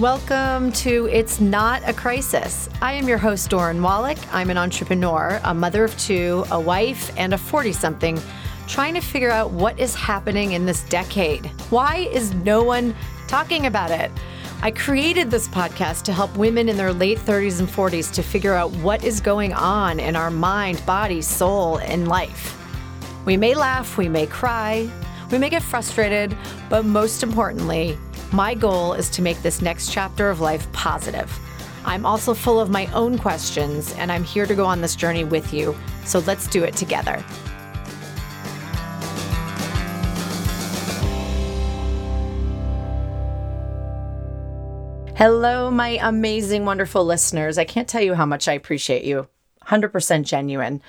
Welcome to It's Not a Crisis. I am your host, Doran Wallach. I'm an entrepreneur, a mother of two, a wife, and a 40 something trying to figure out what is happening in this decade. Why is no one talking about it? I created this podcast to help women in their late 30s and 40s to figure out what is going on in our mind, body, soul, and life. We may laugh, we may cry, we may get frustrated, but most importantly, my goal is to make this next chapter of life positive. I'm also full of my own questions, and I'm here to go on this journey with you. So let's do it together. Hello, my amazing, wonderful listeners. I can't tell you how much I appreciate you. 100% genuine.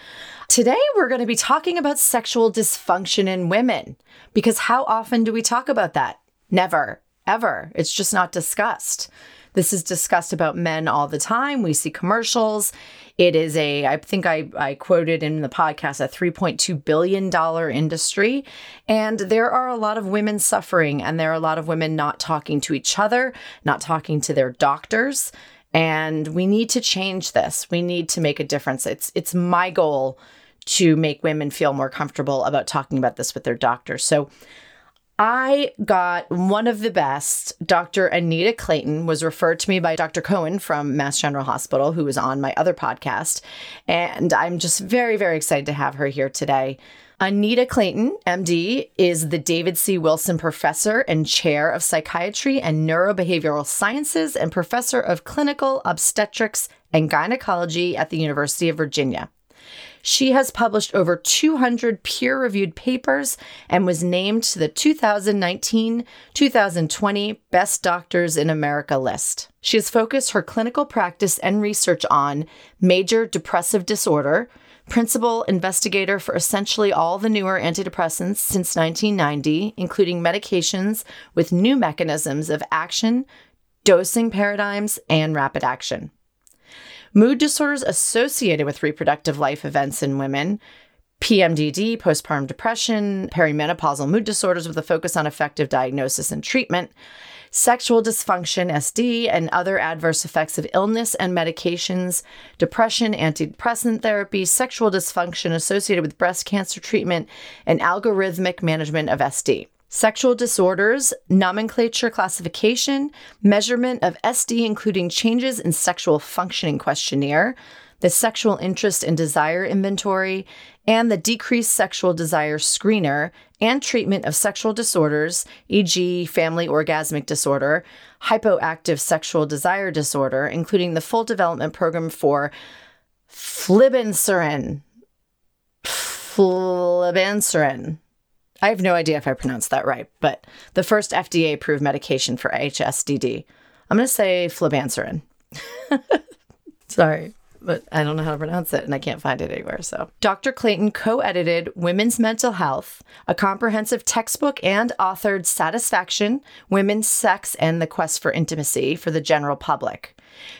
Today, we're going to be talking about sexual dysfunction in women because how often do we talk about that? Never, ever. It's just not discussed. This is discussed about men all the time. We see commercials. It is a, I think I, I quoted in the podcast, a $3.2 billion industry. And there are a lot of women suffering, and there are a lot of women not talking to each other, not talking to their doctors. And we need to change this. We need to make a difference. It's it's my goal to make women feel more comfortable about talking about this with their doctors. So I got one of the best. Dr. Anita Clayton was referred to me by Dr. Cohen from Mass General Hospital, who was on my other podcast. And I'm just very, very excited to have her here today. Anita Clayton, MD, is the David C. Wilson Professor and Chair of Psychiatry and Neurobehavioral Sciences and Professor of Clinical Obstetrics and Gynecology at the University of Virginia. She has published over 200 peer reviewed papers and was named to the 2019 2020 Best Doctors in America list. She has focused her clinical practice and research on major depressive disorder, principal investigator for essentially all the newer antidepressants since 1990, including medications with new mechanisms of action, dosing paradigms, and rapid action. Mood disorders associated with reproductive life events in women, PMDD, postpartum depression, perimenopausal mood disorders with a focus on effective diagnosis and treatment, sexual dysfunction, SD, and other adverse effects of illness and medications, depression, antidepressant therapy, sexual dysfunction associated with breast cancer treatment, and algorithmic management of SD sexual disorders, nomenclature classification, measurement of SD, including changes in sexual functioning questionnaire, the sexual interest and desire inventory, and the decreased sexual desire screener, and treatment of sexual disorders, e.g., female orgasmic disorder, hypoactive sexual desire disorder, including the full development program for flibanserin. Flibanserin. I have no idea if I pronounced that right, but the first FDA approved medication for HSDD. I'm going to say flibanserin. Sorry, but I don't know how to pronounce it and I can't find it anywhere. So, Dr. Clayton co edited Women's Mental Health, a comprehensive textbook, and authored Satisfaction, Women's Sex, and the Quest for Intimacy for the general public.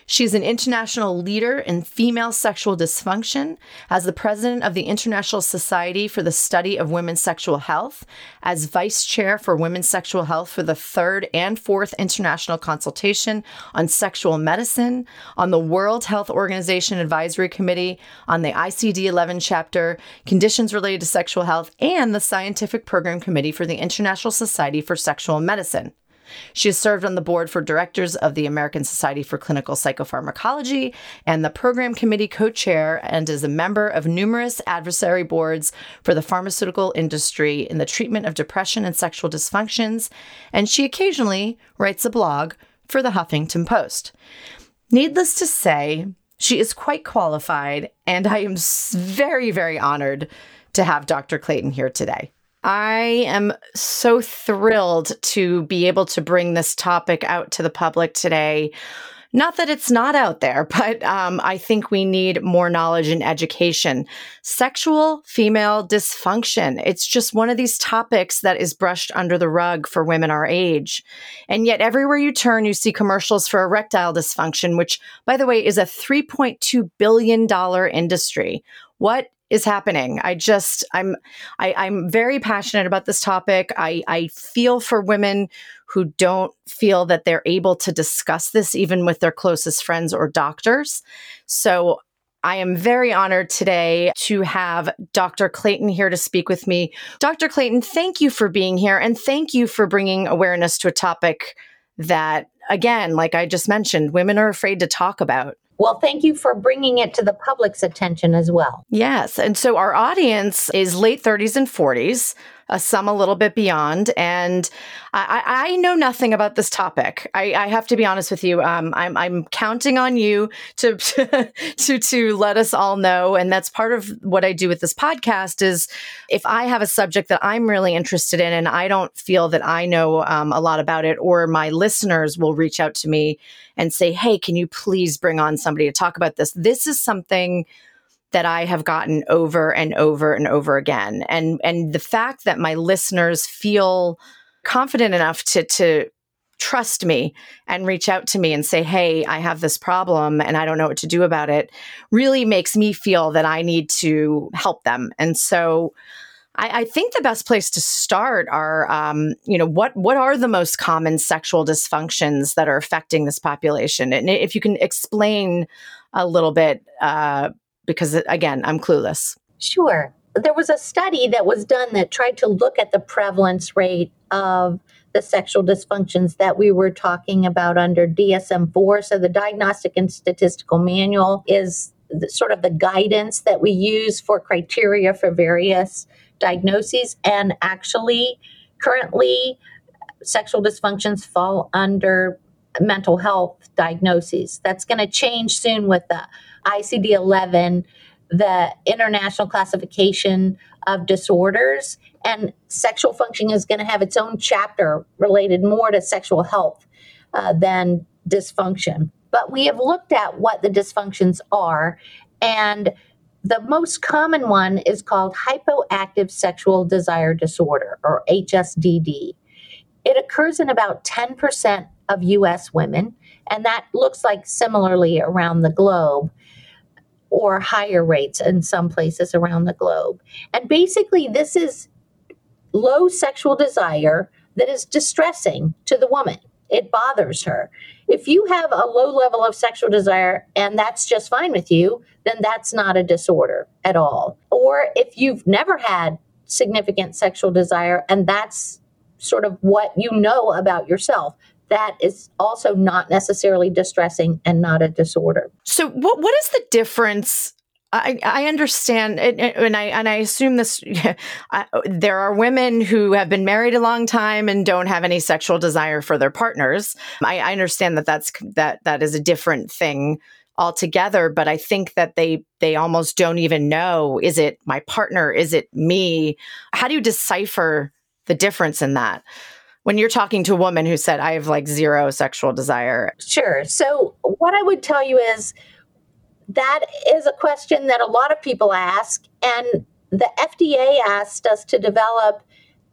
She's an international leader in female sexual dysfunction, as the president of the International Society for the Study of Women's Sexual Health, as vice chair for women's sexual health for the third and fourth International Consultation on Sexual Medicine, on the World Health Organization Advisory Committee, on the ICD 11 chapter, Conditions Related to Sexual Health, and the Scientific Program Committee for the International Society for Sexual Medicine. She has served on the board for directors of the American Society for Clinical Psychopharmacology and the program committee co chair, and is a member of numerous advisory boards for the pharmaceutical industry in the treatment of depression and sexual dysfunctions. And she occasionally writes a blog for the Huffington Post. Needless to say, she is quite qualified, and I am very, very honored to have Dr. Clayton here today. I am so thrilled to be able to bring this topic out to the public today. Not that it's not out there, but um, I think we need more knowledge and education. Sexual female dysfunction. It's just one of these topics that is brushed under the rug for women our age. And yet, everywhere you turn, you see commercials for erectile dysfunction, which, by the way, is a $3.2 billion industry. What is happening. I just I'm I, I'm very passionate about this topic. I, I feel for women who don't feel that they're able to discuss this even with their closest friends or doctors. So I am very honored today to have Dr. Clayton here to speak with me. Dr. Clayton, thank you for being here and thank you for bringing awareness to a topic that, again, like I just mentioned, women are afraid to talk about. Well, thank you for bringing it to the public's attention as well. Yes. And so our audience is late 30s and 40s uh, some a little bit beyond. And I, I know nothing about this topic. I, I have to be honest with you. Um, I'm, I'm counting on you to, to, to let us all know. And that's part of what I do with this podcast is if I have a subject that I'm really interested in and I don't feel that I know um, a lot about it, or my listeners will reach out to me and say, Hey, can you please bring on somebody to talk about this? This is something that I have gotten over and over and over again. And and the fact that my listeners feel confident enough to to trust me and reach out to me and say, Hey, I have this problem and I don't know what to do about it, really makes me feel that I need to help them. And so I, I think the best place to start are, um, you know, what what are the most common sexual dysfunctions that are affecting this population? And if you can explain a little bit uh, because again, I'm clueless. Sure. There was a study that was done that tried to look at the prevalence rate of the sexual dysfunctions that we were talking about under DSM 4. So, the Diagnostic and Statistical Manual is the, sort of the guidance that we use for criteria for various diagnoses. And actually, currently, sexual dysfunctions fall under mental health diagnoses. That's going to change soon with the ICD 11, the International Classification of Disorders, and sexual functioning is going to have its own chapter related more to sexual health uh, than dysfunction. But we have looked at what the dysfunctions are, and the most common one is called hypoactive sexual desire disorder, or HSDD. It occurs in about 10% of US women, and that looks like similarly around the globe or higher rates in some places around the globe. And basically, this is low sexual desire that is distressing to the woman. It bothers her. If you have a low level of sexual desire and that's just fine with you, then that's not a disorder at all. Or if you've never had significant sexual desire and that's sort of what you know about yourself, that is also not necessarily distressing and not a disorder. So, what what is the difference? I, I understand, and I and I assume this. I, there are women who have been married a long time and don't have any sexual desire for their partners. I, I understand that that's that that is a different thing altogether. But I think that they they almost don't even know: is it my partner? Is it me? How do you decipher the difference in that? When you're talking to a woman who said, I have like zero sexual desire? Sure. So, what I would tell you is that is a question that a lot of people ask. And the FDA asked us to develop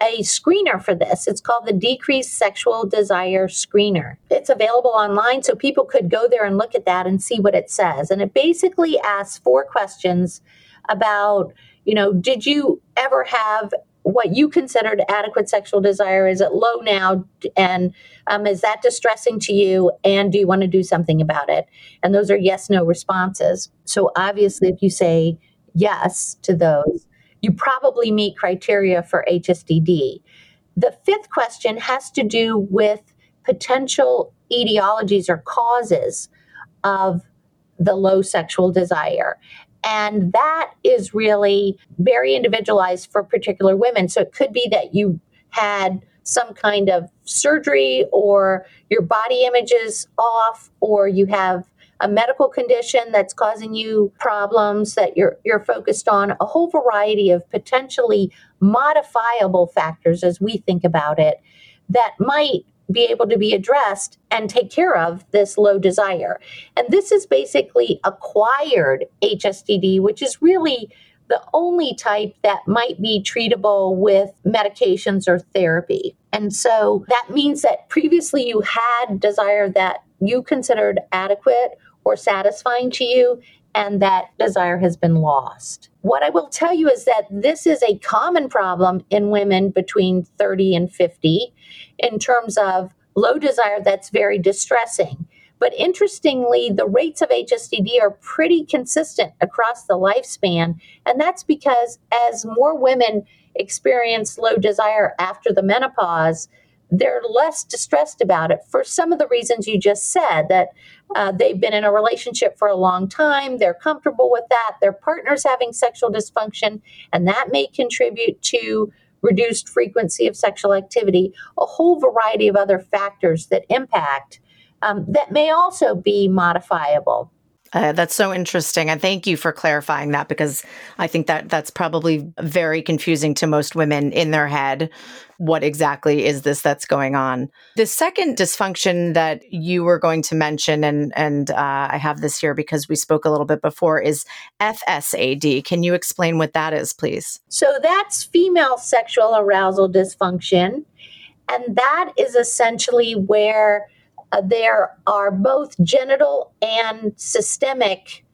a screener for this. It's called the Decreased Sexual Desire Screener. It's available online, so people could go there and look at that and see what it says. And it basically asks four questions about, you know, did you ever have what you considered adequate sexual desire is it low now? And um, is that distressing to you? And do you want to do something about it? And those are yes no responses. So obviously if you say yes to those you probably meet criteria for hsdd the fifth question has to do with potential etiologies or causes of the low sexual desire and that is really very individualized for particular women. So it could be that you had some kind of surgery or your body image is off or you have a medical condition that's causing you problems that you're you're focused on a whole variety of potentially modifiable factors as we think about it that might be able to be addressed and take care of this low desire. And this is basically acquired HSDD, which is really the only type that might be treatable with medications or therapy. And so that means that previously you had desire that you considered adequate or satisfying to you, and that desire has been lost. What I will tell you is that this is a common problem in women between 30 and 50 in terms of low desire that's very distressing. But interestingly, the rates of HSDD are pretty consistent across the lifespan. And that's because as more women experience low desire after the menopause, they're less distressed about it for some of the reasons you just said that uh, they've been in a relationship for a long time, they're comfortable with that, their partner's having sexual dysfunction, and that may contribute to reduced frequency of sexual activity, a whole variety of other factors that impact um, that may also be modifiable. Uh, that's so interesting. And thank you for clarifying that because I think that that's probably very confusing to most women in their head. What exactly is this that's going on? The second dysfunction that you were going to mention, and, and uh, I have this here because we spoke a little bit before, is FSAD. Can you explain what that is, please? So that's female sexual arousal dysfunction. And that is essentially where uh, there are both genital and systemic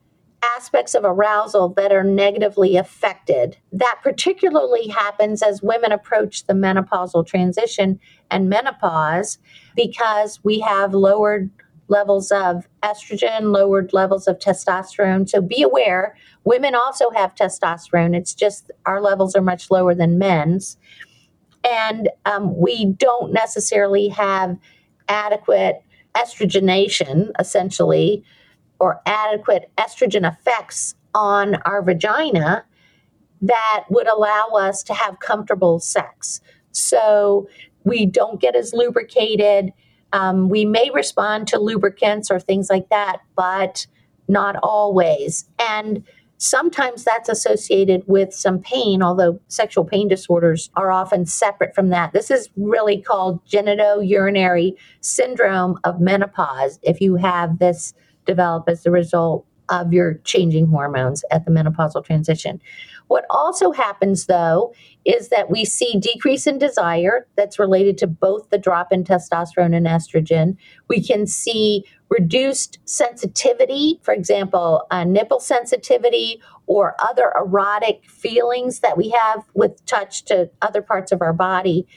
aspects of arousal that are negatively affected. That particularly happens as women approach the menopausal transition and menopause because we have lowered levels of estrogen, lowered levels of testosterone. So be aware, women also have testosterone. It's just our levels are much lower than men's. And um, we don't necessarily have adequate estrogenation, essentially, or adequate estrogen effects on our vagina that would allow us to have comfortable sex. So we don't get as lubricated. Um, we may respond to lubricants or things like that, but not always. And Sometimes that's associated with some pain, although sexual pain disorders are often separate from that. This is really called genitourinary syndrome of menopause if you have this develop as a result of your changing hormones at the menopausal transition. What also happens though is that we see decrease in desire that's related to both the drop in testosterone and estrogen. We can see reduced sensitivity, for example, uh, nipple sensitivity or other erotic feelings that we have with touch to other parts of our body.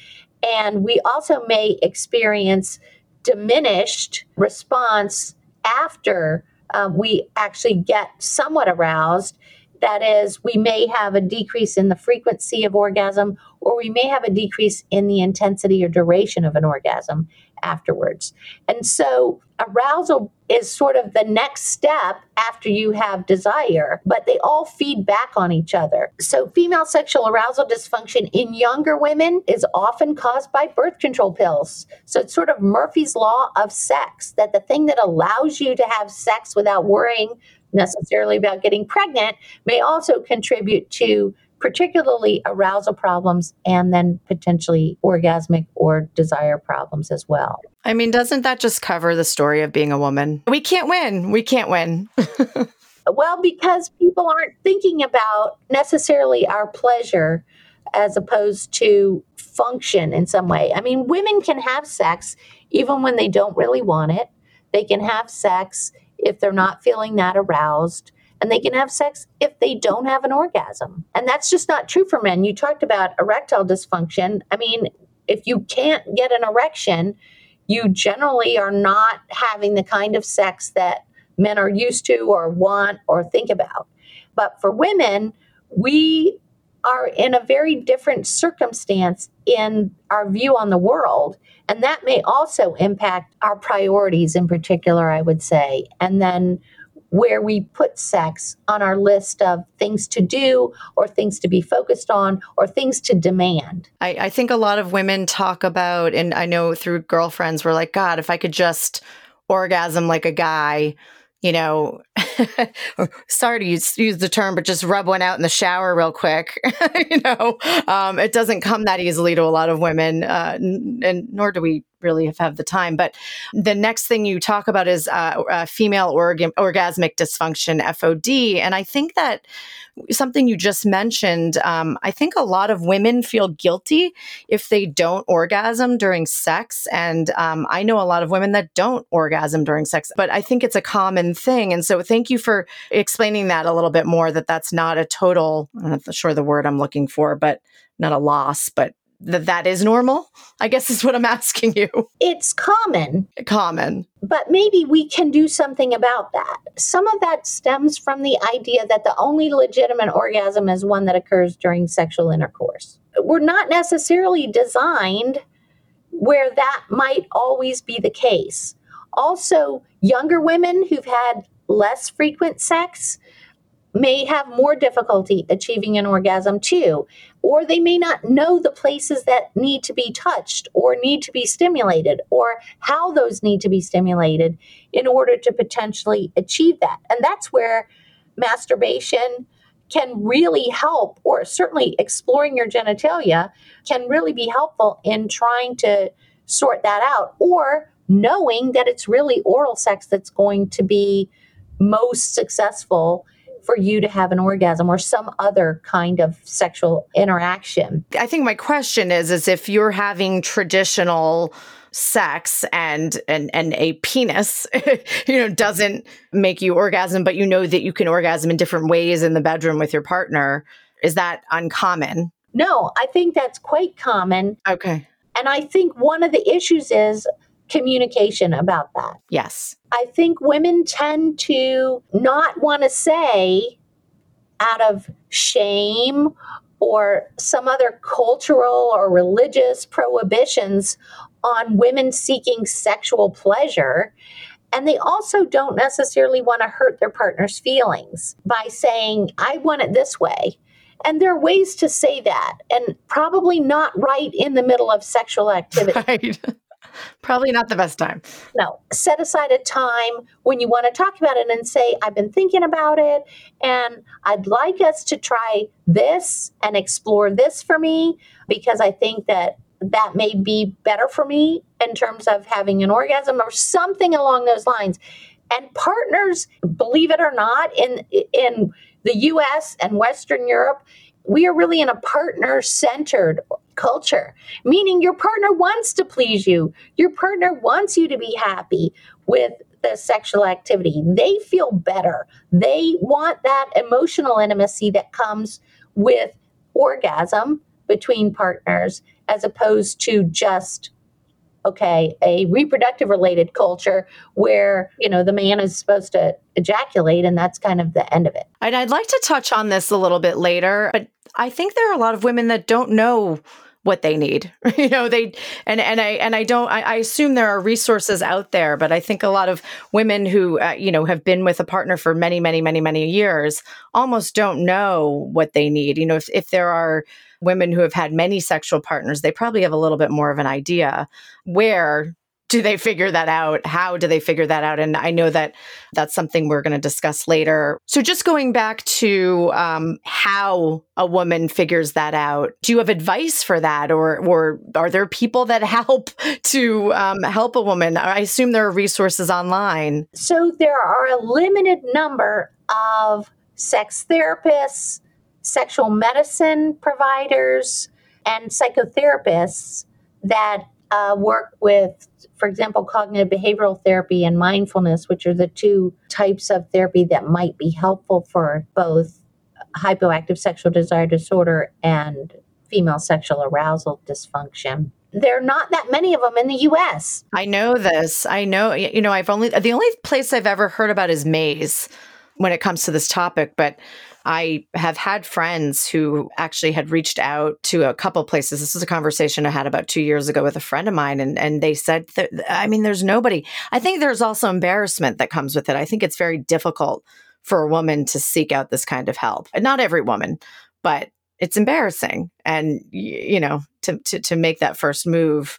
And we also may experience diminished response after um, we actually get somewhat aroused. That is, we may have a decrease in the frequency of orgasm, or we may have a decrease in the intensity or duration of an orgasm afterwards. And so arousal is sort of the next step after you have desire, but they all feed back on each other. So female sexual arousal dysfunction in younger women is often caused by birth control pills. So it's sort of Murphy's law of sex that the thing that allows you to have sex without worrying necessarily about getting pregnant may also contribute to particularly arousal problems and then potentially orgasmic or desire problems as well. I mean, doesn't that just cover the story of being a woman? We can't win. We can't win. well, because people aren't thinking about necessarily our pleasure as opposed to function in some way. I mean, women can have sex even when they don't really want it. They can have sex if they're not feeling that aroused and they can have sex if they don't have an orgasm. And that's just not true for men. You talked about erectile dysfunction. I mean, if you can't get an erection, you generally are not having the kind of sex that men are used to or want or think about. But for women, we are in a very different circumstance in our view on the world. And that may also impact our priorities in particular, I would say. And then where we put sex on our list of things to do or things to be focused on or things to demand. I, I, think a lot of women talk about, and I know through girlfriends, we're like, God, if I could just orgasm like a guy, you know, sorry to use, use the term, but just rub one out in the shower real quick. you know, um, it doesn't come that easily to a lot of women, uh, and nor do we really have, the time. But the next thing you talk about is uh, uh, female org- orgasmic dysfunction, FOD. And I think that something you just mentioned, um, I think a lot of women feel guilty if they don't orgasm during sex. And um, I know a lot of women that don't orgasm during sex, but I think it's a common thing. And so thank you for explaining that a little bit more that that's not a total, I'm not sure the word I'm looking for, but not a loss, but that that is normal? I guess is what I'm asking you. It's common. Common. But maybe we can do something about that. Some of that stems from the idea that the only legitimate orgasm is one that occurs during sexual intercourse. We're not necessarily designed where that might always be the case. Also, younger women who've had less frequent sex may have more difficulty achieving an orgasm too, or they may not know the places that need to be touched or need to be stimulated or how those need to be stimulated in order to potentially achieve that. And that's where masturbation can really help, or certainly exploring your genitalia can really be helpful in trying to sort that out, or knowing that it's really oral sex that's going to be most successful for you to have an orgasm or some other kind of sexual interaction. I think my question is is if you're having traditional sex and and and a penis you know doesn't make you orgasm but you know that you can orgasm in different ways in the bedroom with your partner is that uncommon? No i think that's quite common. Okay. And i think one of the issues is communication about that. Yes. I think women tend to not want to say out of shame or some other cultural or religious prohibitions on women seeking sexual pleasure. And they also don't necessarily want to hurt their partner's feelings by saying, I want it this way. And there are ways to say that, and probably not right in the middle of sexual activity. Right. Probably not the best time. No. Set aside a time when you want to talk about it and say, I've been thinking about it and I'd like us to try this and explore this for me because I think that that may be better for me in terms of having an orgasm or something along those lines. And partners, believe it or not, in in the US and Western Europe, we are really in a partner centered culture, meaning your partner wants to please you. Your partner wants you to be happy with the sexual activity. They feel better. They want that emotional intimacy that comes with orgasm between partners as opposed to just okay a reproductive related culture where you know the man is supposed to ejaculate and that's kind of the end of it. And i'd like to touch on this a little bit later but i think there are a lot of women that don't know what they need. You know they and and i and i don't I, I, assume there are resources out there but i think a lot of women who uh, you know have been with a partner for many many many many years almost don't know what they need. You know if, if there are women who have had many sexual partners they probably have a little bit more of an idea where do they figure that out? How do they figure that out? And I know that that's something we're going to discuss later. So, just going back to um, how a woman figures that out, do you have advice for that, or or are there people that help to um, help a woman? I assume there are resources online. So, there are a limited number of sex therapists, sexual medicine providers, and psychotherapists that uh, work with, for example, cognitive behavioral therapy and mindfulness, which are the two types of therapy that might be helpful for both hypoactive sexual desire disorder and female sexual arousal dysfunction. There are not that many of them in the US. I know this. I know, you know, I've only, the only place I've ever heard about is Maze when it comes to this topic, but I have had friends who actually had reached out to a couple places. This is a conversation I had about two years ago with a friend of mine, and, and they said, that, I mean, there's nobody. I think there's also embarrassment that comes with it. I think it's very difficult for a woman to seek out this kind of help. And not every woman, but it's embarrassing. And, you know, to, to, to make that first move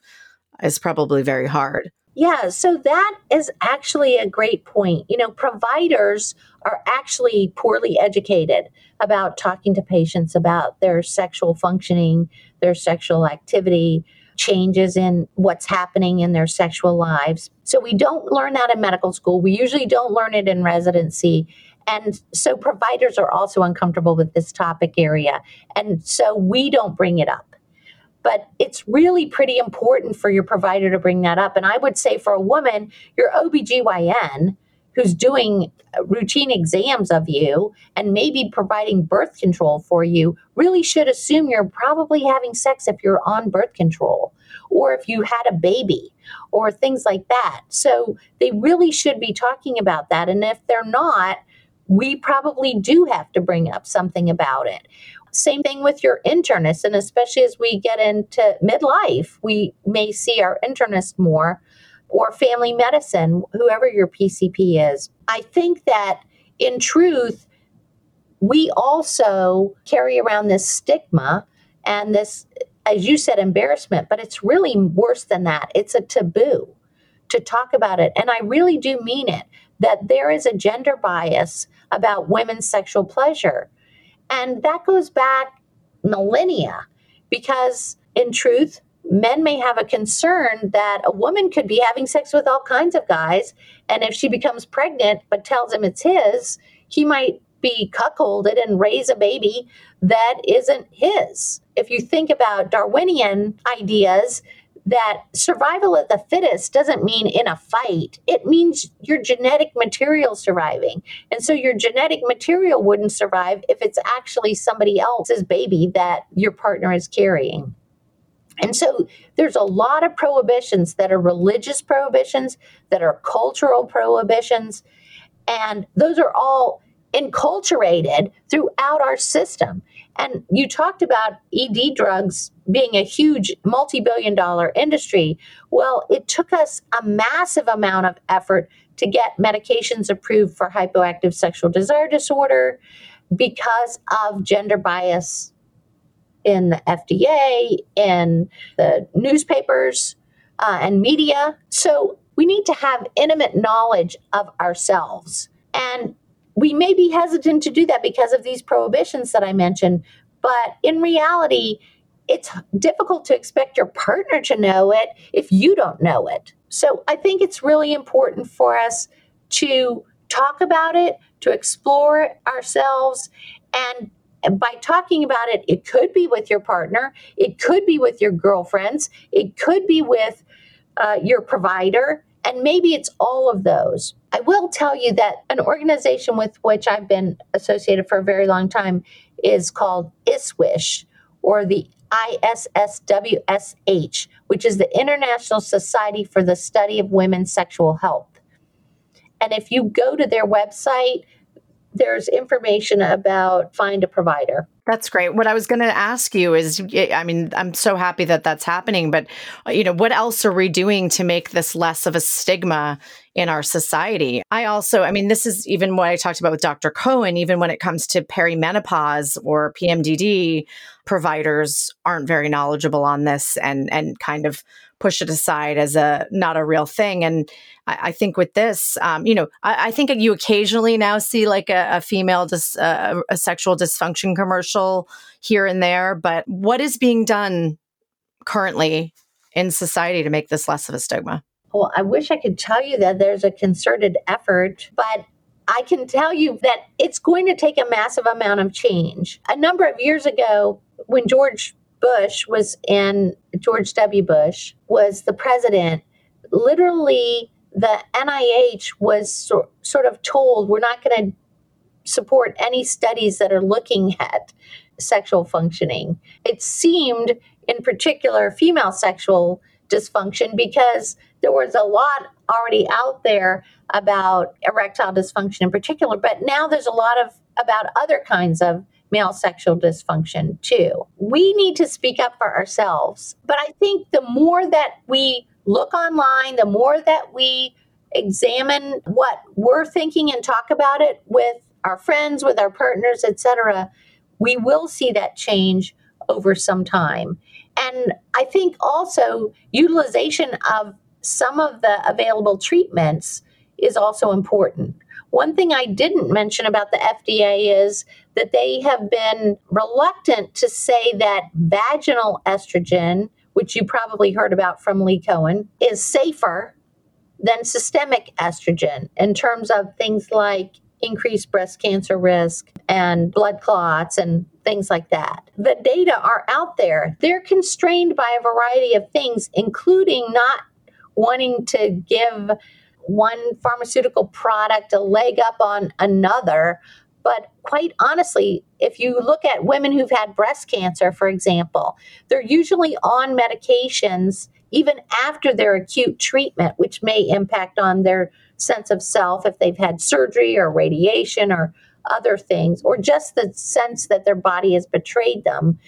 is probably very hard. Yeah, so that is actually a great point. You know, providers are actually poorly educated about talking to patients about their sexual functioning, their sexual activity, changes in what's happening in their sexual lives. So we don't learn that in medical school. We usually don't learn it in residency. And so providers are also uncomfortable with this topic area. And so we don't bring it up. But it's really pretty important for your provider to bring that up. And I would say for a woman, your OBGYN who's doing uh, routine exams of you and maybe providing birth control for you really should assume you're probably having sex if you're on birth control or if you had a baby or things like that. So they really should be talking about that. And if they're not, we probably do have to bring up something about it. Same thing with your internist, and especially as we get into midlife, we may see our internist more or family medicine, whoever your PCP is. I think that in truth, we also carry around this stigma and this, as you said, embarrassment, but it's really worse than that. It's a taboo to talk about it. And I really do mean it that there is a gender bias about women's sexual pleasure. And that goes back millennia because, in truth, men may have a concern that a woman could be having sex with all kinds of guys. And if she becomes pregnant but tells him it's his, he might be cuckolded and raise a baby that isn't his. If you think about Darwinian ideas, that survival of the fittest doesn't mean in a fight. It means your genetic material surviving. And so your genetic material wouldn't survive if it's actually somebody else's baby that your partner is carrying. And so there's a lot of prohibitions that are religious prohibitions, that are cultural prohibitions, and those are all enculturated throughout our system. And you talked about ED drugs being a huge multi billion dollar industry. Well, it took us a massive amount of effort to get medications approved for hypoactive sexual desire disorder because of gender bias in the FDA, in the newspapers, uh, and media. So we need to have intimate knowledge of ourselves. And we may be hesitant to do that because of these prohibitions that I mentioned. But in reality, it's difficult to expect your partner to know it if you don't know it. So I think it's really important for us to talk about it, to explore ourselves, and by talking about it, it could be with your partner, it could be with your girlfriends, it could be with uh, your provider, and maybe it's all of those. I will tell you that an organization with which I've been associated for a very long time is called ISWISH, or the ISSWSH, which is the International Society for the Study of Women's Sexual Health. And if you go to their website, there's information about find a provider. That's great. What I was going to ask you is I mean, I'm so happy that that's happening, but uh, you know, what else are we doing to make this less of a stigma in our society? I also, I mean, this is even what I talked about with Dr. Cohen, even when it comes to perimenopause or PMDD, providers aren't very knowledgeable on this and and kind of push it aside as a not a real thing. And I, I think with this, um, you know, I, I, think you occasionally now see like a, a female dis, uh, a sexual dysfunction commercial here and there. But what is being done currently in society to make this less of a stigma? Well, I wish I could tell you that there's a concerted effort, but I can tell you that it's going to take a massive amount of change. A number of years ago, when George Bush was in, George W. Bush was the president, literally the NIH was so, sort of told we're not going to support any studies that are looking at sexual functioning. It seemed, in particular, female sexual dysfunction because there was a lot already out there about erectile dysfunction in particular, but now there's a lot of about other kinds of male sexual dysfunction too. We need to speak up for ourselves. But I think the more that we look online, the more that we examine what we're thinking and talk about it with our friends, with our partners, etc., we will see that change over some time. And I think also utilization of some of the available treatments is also important. One thing I didn't mention about the FDA is that they have been reluctant to say that vaginal estrogen, which you probably heard about from Lee Cohen, is safer than systemic estrogen in terms of things like increased breast cancer risk and blood clots and things like that. The data are out there. They're constrained by a variety of things, including not wanting to give one pharmaceutical product a leg up on another. But quite honestly, if you look at women who've had breast cancer, for example, they're usually on medications even after their acute treatment, which may impact on their sense of self if they've had surgery or radiation or other things, or just the sense that their body has betrayed them.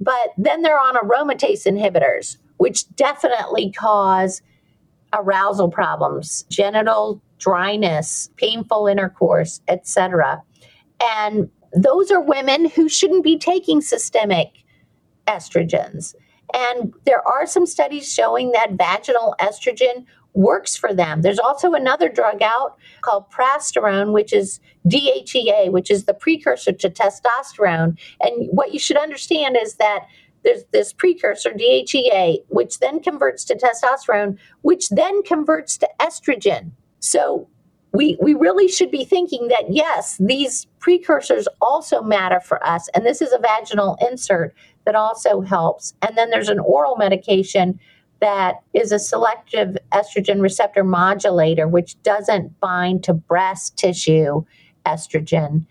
But then they're on aromatase inhibitors, which definitely cause arousal problems, genital dryness, painful intercourse, etc. And those are women who shouldn't be taking systemic estrogens. And there are some studies showing that vaginal estrogen works for them. There's also another drug out called prasterone, which is DHEA, which is the precursor to testosterone. And what you should understand is that there's this precursor, DHEA, which then converts to testosterone, which then converts to estrogen. So we, we really should be thinking that yes, these precursors also matter for us. And this is a vaginal insert that also helps. And then there's an oral medication that is a selective estrogen receptor modulator, which doesn't bind to breast tissue estrogen.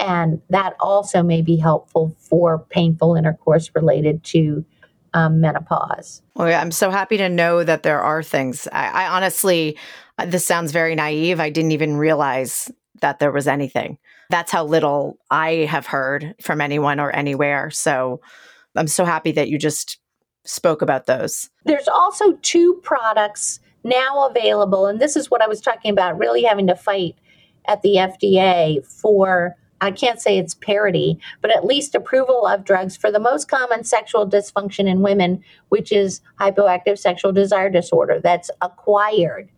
And that also may be helpful for painful intercourse related to um, menopause. Well, I'm so happy to know that there are things. I, I honestly, this sounds very naive. I didn't even realize that there was anything. That's how little I have heard from anyone or anywhere. So I'm so happy that you just spoke about those. There's also two products now available, and this is what I was talking about really having to fight at the FDA for. I can't say it's parity, but at least approval of drugs for the most common sexual dysfunction in women, which is hypoactive sexual desire disorder that's acquired.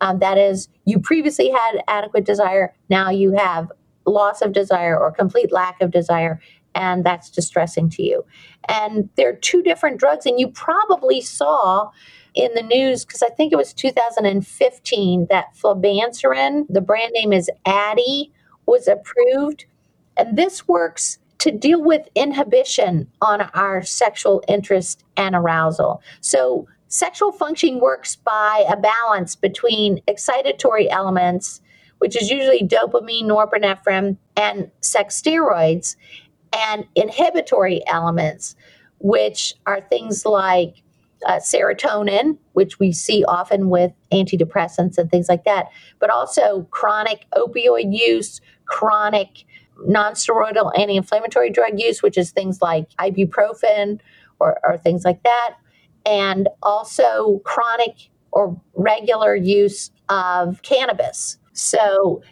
Um, that is, you previously had adequate desire, now you have loss of desire or complete lack of desire, and that's distressing to you. And there are two different drugs, and you probably saw in the news because I think it was 2015 that flibanserin, the brand name is Addyi, was approved. And this works to deal with inhibition on our sexual interest and arousal. So, sexual functioning works by a balance between excitatory elements, which is usually dopamine, norepinephrine, and sex steroids, and inhibitory elements, which are things like uh, serotonin, which we see often with antidepressants and things like that, but also chronic opioid use, chronic nonsteroidal anti inflammatory drug use, which is things like ibuprofen or, or things like that, and also chronic or regular use of cannabis. So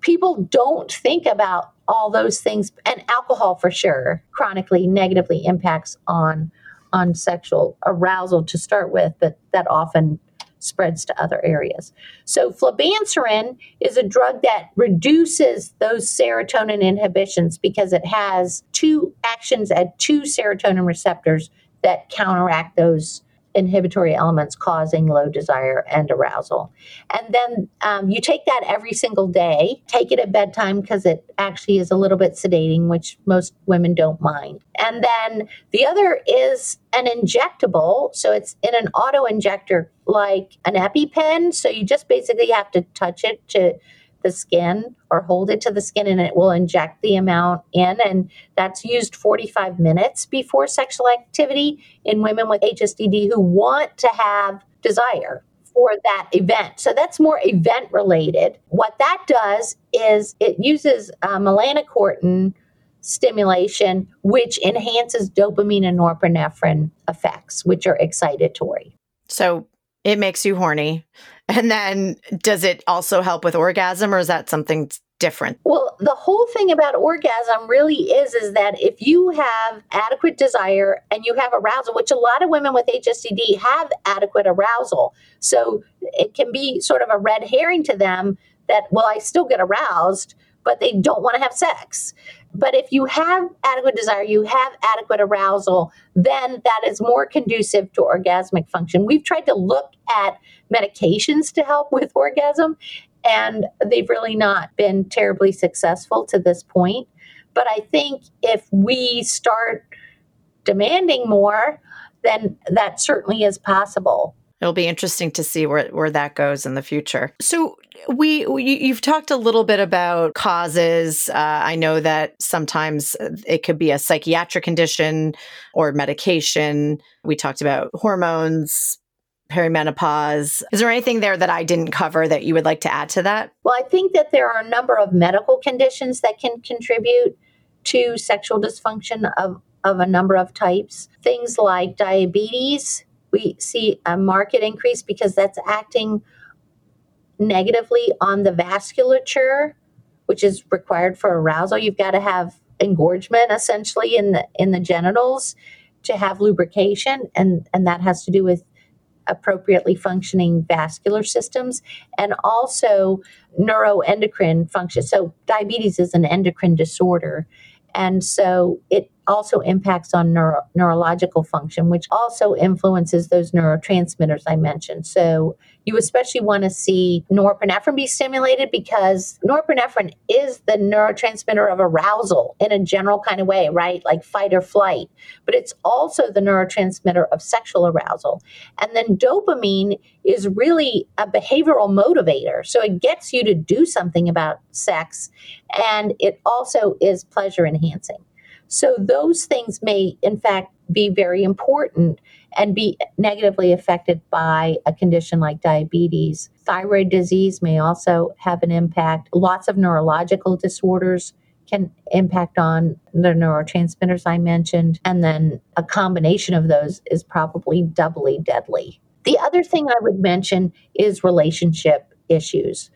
people don't think about all those things and alcohol for sure chronically negatively impacts on on sexual arousal to start with but that often spreads to other areas. So flibanserin is a drug that reduces those serotonin inhibitions because it has two actions at two serotonin receptors that counteract those inhibitory elements causing low desire and arousal. And then um, you take that every single day. Take it at bedtime because it actually is a little bit sedating, which most women don't mind. And then the other is an injectable. So it's in an auto injector like an EpiPen. So you just basically have to touch it to the skin or hold it to the skin and it will inject the amount in. And that's used 45 minutes before sexual activity in women with HSDD who want to have desire for that event. So that's more event related. What that does is it uses uh, melanocortin stimulation, which enhances dopamine and norepinephrine effects, which are excitatory. So it makes you horny. And then does it also help with orgasm or is that something different? Well, the whole thing about orgasm really is is that if you have adequate desire and you have arousal, which a lot of women with HSDD have adequate arousal. So it can be sort of a red herring to them that well I still get aroused, but they don't want to have sex. But if you have adequate desire, you have adequate arousal, then that is more conducive to orgasmic function. We've tried to look at medications to help with orgasm, and they've really not been terribly successful to this point. But I think if we start demanding more, then that certainly is possible. It'll be interesting to see where, where that goes in the future. So we, we you've talked a little bit about causes. Uh, I know that sometimes it could be a psychiatric condition or medication. We talked about hormones, perimenopause. Is there anything there that I didn't cover that you would like to add to that? Well, I think that there are a number of medical conditions that can contribute to sexual dysfunction of, of a number of types. Things like diabetes, we see a market increase because that's acting negatively on the vasculature, which is required for arousal. You've got to have engorgement essentially in the in the genitals to have lubrication and and that has to do with appropriately functioning vascular systems and also neuroendocrine function so diabetes is an endocrine disorder and so it also impacts on neuro- neurological function, which also influences those neurotransmitters I mentioned. So you especially want to see norepinephrine be stimulated because norepinephrine is the neurotransmitter of arousal in a general kind of way, right? Like fight or flight. But it's also the neurotransmitter of sexual arousal. And then dopamine is really a behavioral motivator. So it gets you to do something about sex and it also is pleasure enhancing. So those things may, in fact, be very important and be negatively affected by a condition like diabetes. Thyroid disease may also have an impact. Lots of neurological disorders can impact on the neurotransmitters I mentioned. And then a combination of those is probably doubly deadly. The other thing I would mention is relationship issues.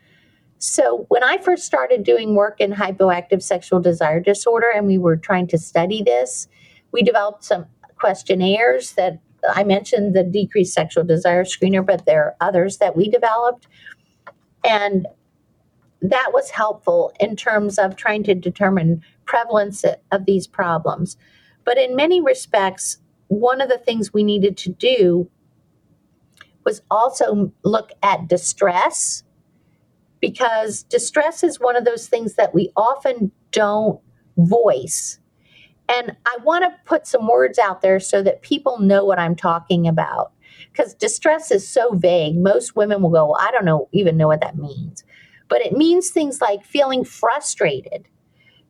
So, when I first started doing work in hypoactive sexual desire disorder and we were trying to study this, we developed some questionnaires that I mentioned the decreased sexual desire screener, but there are others that we developed. And that was helpful in terms of trying to determine prevalence of these problems. But in many respects, one of the things we needed to do was also look at distress because distress is one of those things that we often don't voice. And I want to put some words out there so that people know what I'm talking about. Because distress is so vague. Most women will go, well, I don't know, even know what that means. But it means things like feeling frustrated,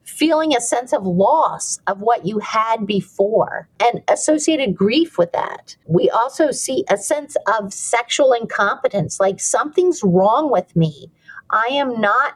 feeling a sense of loss of what you had before, and associated grief with that. We also see a sense of sexual incompetence, like something's wrong with me. I am not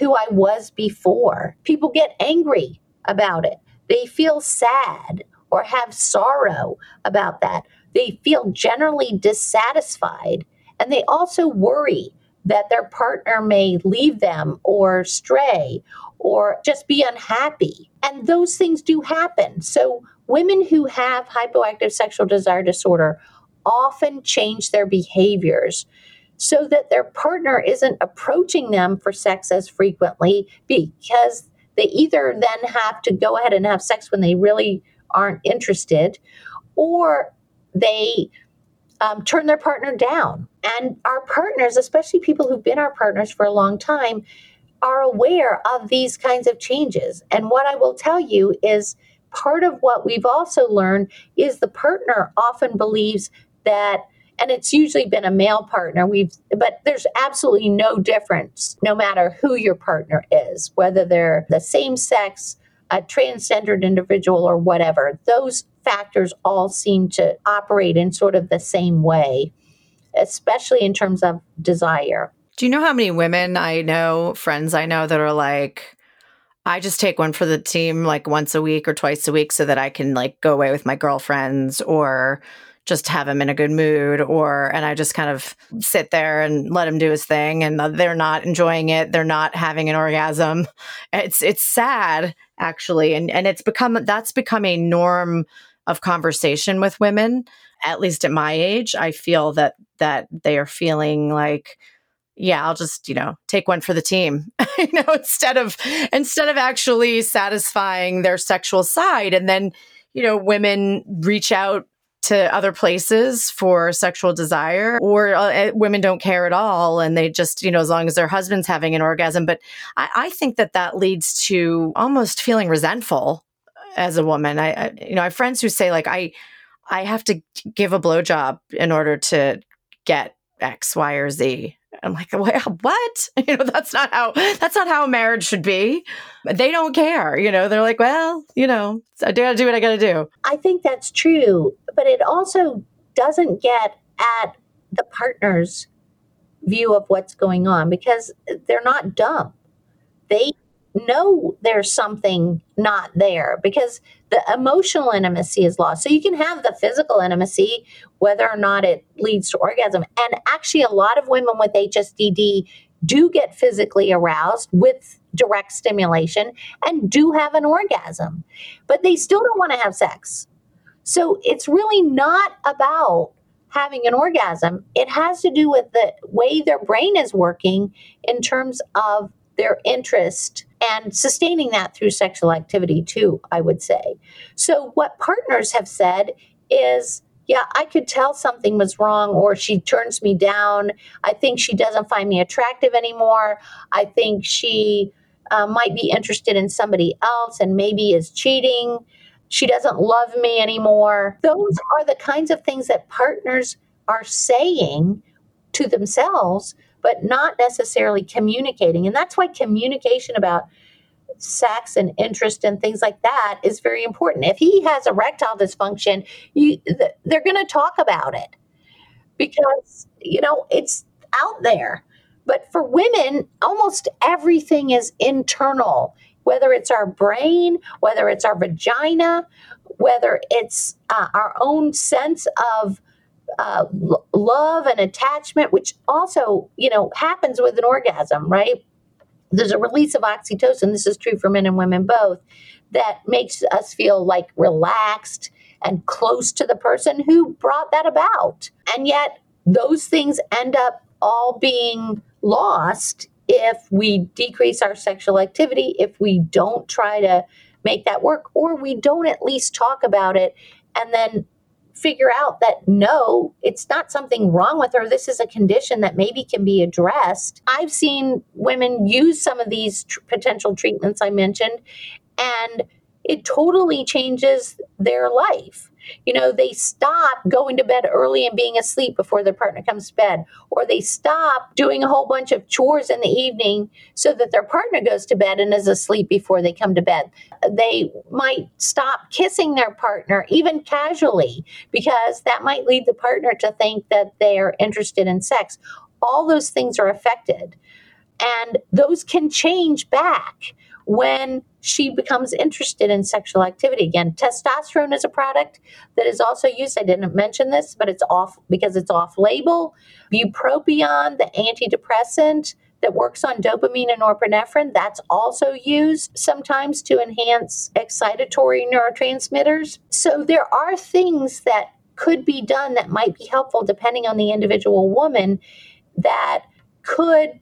who I was before. People get angry about it. They feel sad or have sorrow about that. They feel generally dissatisfied and they also worry that their partner may leave them or stray or just be unhappy. And those things do happen. So, women who have hypoactive sexual desire disorder often change their behaviors so that their partner isn't approaching them for sex as frequently because they either then have to go ahead and have sex when they really aren't interested or they um, turn their partner down. And our partners, especially people who've been our partners for a long time, are aware of these kinds of changes. And what I will tell you is part of what we've also learned is the partner often believes that and it's usually been a male partner. We've but there's absolutely no difference no matter who your partner is whether they're the same sex a transgendered individual or whatever. Those factors all seem to operate in sort of the same way especially in terms of desire. Do you know how many women i know friends i know that are like I just take one for the team like once a week or twice a week so that I can like go away with my girlfriends or just have him in a good mood or and I just kind of sit there and let him do his thing and they're not enjoying it. They're not having an orgasm. It's it's sad actually. And and it's become that's become a norm of conversation with women at least at my age. I feel that that they are feeling like yeah, I'll just, you know, take one for the team, you know, instead of, instead of actually satisfying their sexual side. And then, you know, women reach out to other places for sexual desire or uh, eh, women don't care at all and they just you know as long as their husband's having an orgasm. But I, I think that that leads to almost feeling resentful as a woman. I, I, you know i have friends who say like i i have to give a blowjob in order to get x y or z I'm like, what? You know, that's not how that's not how a marriage should be. They don't care. You know, they're like, well, you know, I gotta do what I gotta do. I think that's true, but it also doesn't get at the partner's view of what's going on because they're not dumb. They know there's something not there because the emotional intimacy is lost. So you can have the physical intimacy, whether or not it leads to orgasm. And actually, a lot of women with HSDD do get physically aroused with direct stimulation and do have an orgasm, but they still don't want to have sex. So it's really not about having an orgasm. It has to do with the way their brain is working in terms of their interest and sustaining that through sexual activity too, I would say. So, what partners have said is, yeah, I could tell something was wrong, or she turns me down. I think she doesn't find me attractive anymore. I think she uh, might be interested in somebody else and maybe is cheating. She doesn't love me anymore. Those are the kinds of things that partners are saying to themselves but not necessarily communicating. And that's why communication about sex and interest and things like that is very important. If he has erectile dysfunction, you, they're going to talk about it because, you know, it's out there. But for women, almost everything is internal, whether it's our brain, whether it's our vagina, whether it's uh, our own sense of uh, love and attachment, which also, you know, happens with an orgasm, right? There's a release of oxytocin. This is true for men and women both. That makes us feel like relaxed and close to the person who brought that about. And yet, those things end up all being lost if we decrease our sexual activity, if we don't try to make that work, or we don't at least talk about it and then figure out that no, it's not something wrong with her. This is a condition that maybe can be addressed. I've seen women use some of these tr- potential treatments I mentioned, and it totally changes their life. You know, they stop going to bed early and being asleep before their partner comes to bed, or they stop doing a whole bunch of chores in the evening so that their partner goes to bed and is asleep before they come to bed. They might stop kissing their partner, even casually, because that might lead the partner to think that they are interested in sex. All those things are affected. And those can change back when she becomes interested in sexual activity again. Testosterone is a product that is also used. I didn't mention this, but it's off because it's off label. Bupropion, the antidepressant that works on dopamine and norepinephrine, that's also used sometimes to enhance excitatory neurotransmitters. So there are things that could be done that might be helpful depending on the individual woman that could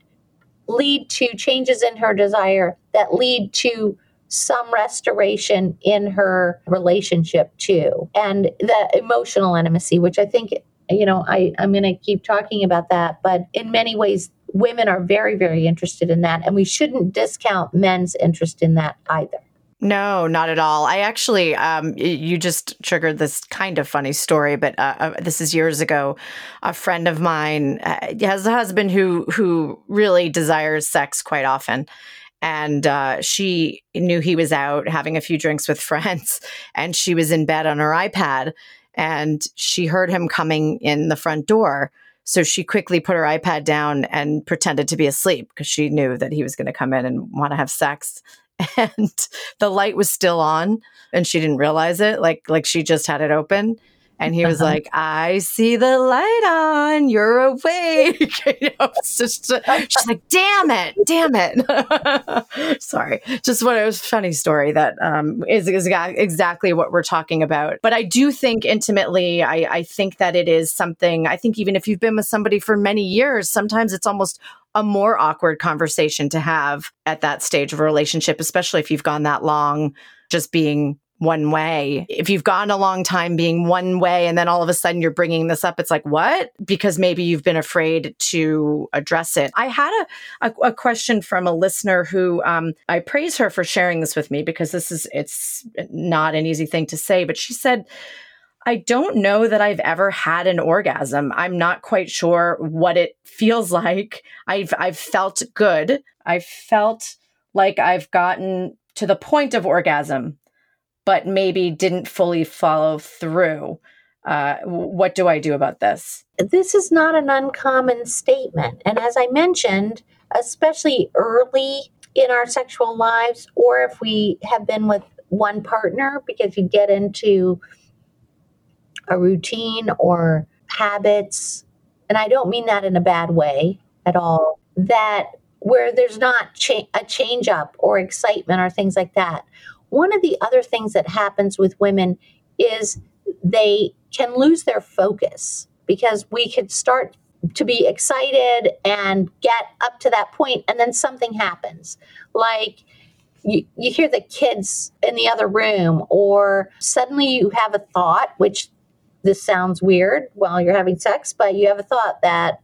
lead to changes in her desire that lead to some restoration in her relationship too and the emotional intimacy which i think you know I, i'm going to keep talking about that but in many ways women are very very interested in that and we shouldn't discount men's interest in that either no, not at all. I actually, um, you just triggered this kind of funny story, but uh, uh, this is years ago. A friend of mine uh, has a husband who who really desires sex quite often, and uh, she knew he was out having a few drinks with friends, and she was in bed on her iPad, and she heard him coming in the front door. So she quickly put her iPad down and pretended to be asleep because she knew that he was going to come in and want to have sex and the light was still on and she didn't realize it like like she just had it open and he was uh-huh. like, I see the light on. You're awake. you know, just, she's like, damn it, damn it. Sorry. Just what it was funny story that um, is, is exactly what we're talking about. But I do think intimately, I, I think that it is something, I think even if you've been with somebody for many years, sometimes it's almost a more awkward conversation to have at that stage of a relationship, especially if you've gone that long just being one way. If you've gone a long time being one way and then all of a sudden you're bringing this up, it's like, what? Because maybe you've been afraid to address it. I had a, a, a question from a listener who um, I praise her for sharing this with me because this is, it's not an easy thing to say, but she said, I don't know that I've ever had an orgasm. I'm not quite sure what it feels like. I've I've felt good. I've felt like I've gotten to the point of orgasm but maybe didn't fully follow through. Uh, what do I do about this? This is not an uncommon statement. And as I mentioned, especially early in our sexual lives, or if we have been with one partner, because you get into a routine or habits, and I don't mean that in a bad way at all, that where there's not cha- a change up or excitement or things like that, one of the other things that happens with women is they can lose their focus because we could start to be excited and get up to that point and then something happens. Like you, you hear the kids in the other room or suddenly you have a thought which this sounds weird while you're having sex but you have a thought that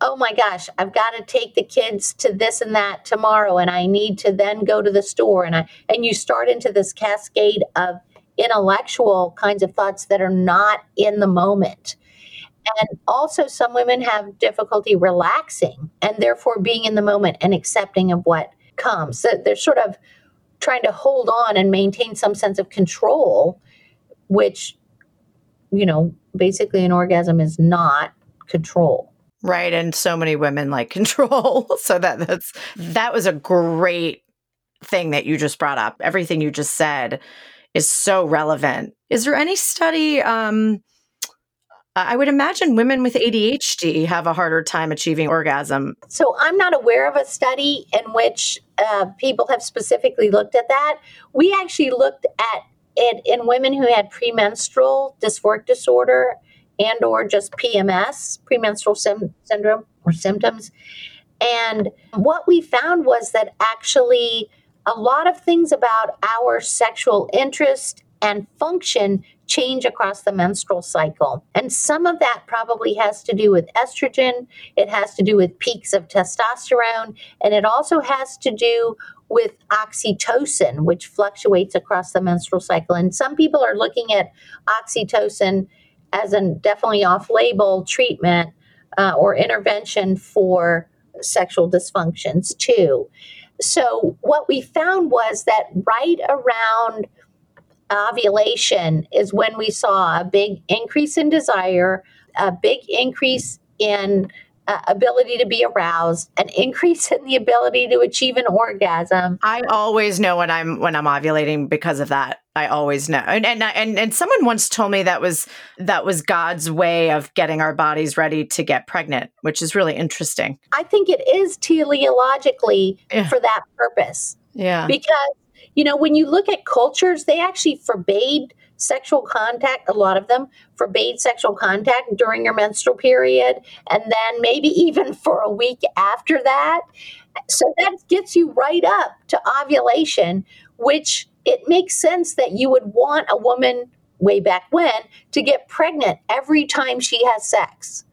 oh my gosh, I've got to take the kids to this and that tomorrow, and I need to then go to the store. And I and you start into this cascade of intellectual kinds of thoughts that are not in the moment. And also, some women have difficulty relaxing and therefore being in the moment and accepting of what comes. So they're sort of trying to hold on and maintain some sense of control, which, you know, basically an orgasm is not control. Right. And so many women like control. so that that's that was a great thing that you just brought up. Everything you just said is so relevant. Is there any study um I would imagine women with ADHD have a harder time achieving orgasm. So I'm not aware of a study in which uh, people have specifically looked at that. We actually looked at it in women who had premenstrual dysphoric disorder and or just PMS, premenstrual sim- syndrome or symptoms. And what we found was that actually a lot of things about our sexual interest and function change across the menstrual cycle. And some of that probably has to do with estrogen, it has to do with peaks of testosterone, and it also has to do with oxytocin, which fluctuates across the menstrual cycle. And some people are looking at oxytocin as a definitely off label treatment uh, or intervention for sexual dysfunctions too. So, what we found was that right around ovulation is when we saw a big increase in desire, a big increase in uh, ability to be aroused, an increase in the ability to achieve an orgasm. I always know when I'm when I'm ovulating because of that. I always know. And and and and someone once told me that was that was God's way of getting our bodies ready to get pregnant, which is really interesting. I think it is teleologically yeah. for that purpose. Yeah. Because you know, when you look at cultures, they actually forbade sexual contact, a lot of them forbade sexual contact during your menstrual period, and then maybe even for a week after that. So that gets you right up to ovulation, which it makes sense that you would want a woman way back when to get pregnant every time she has sex,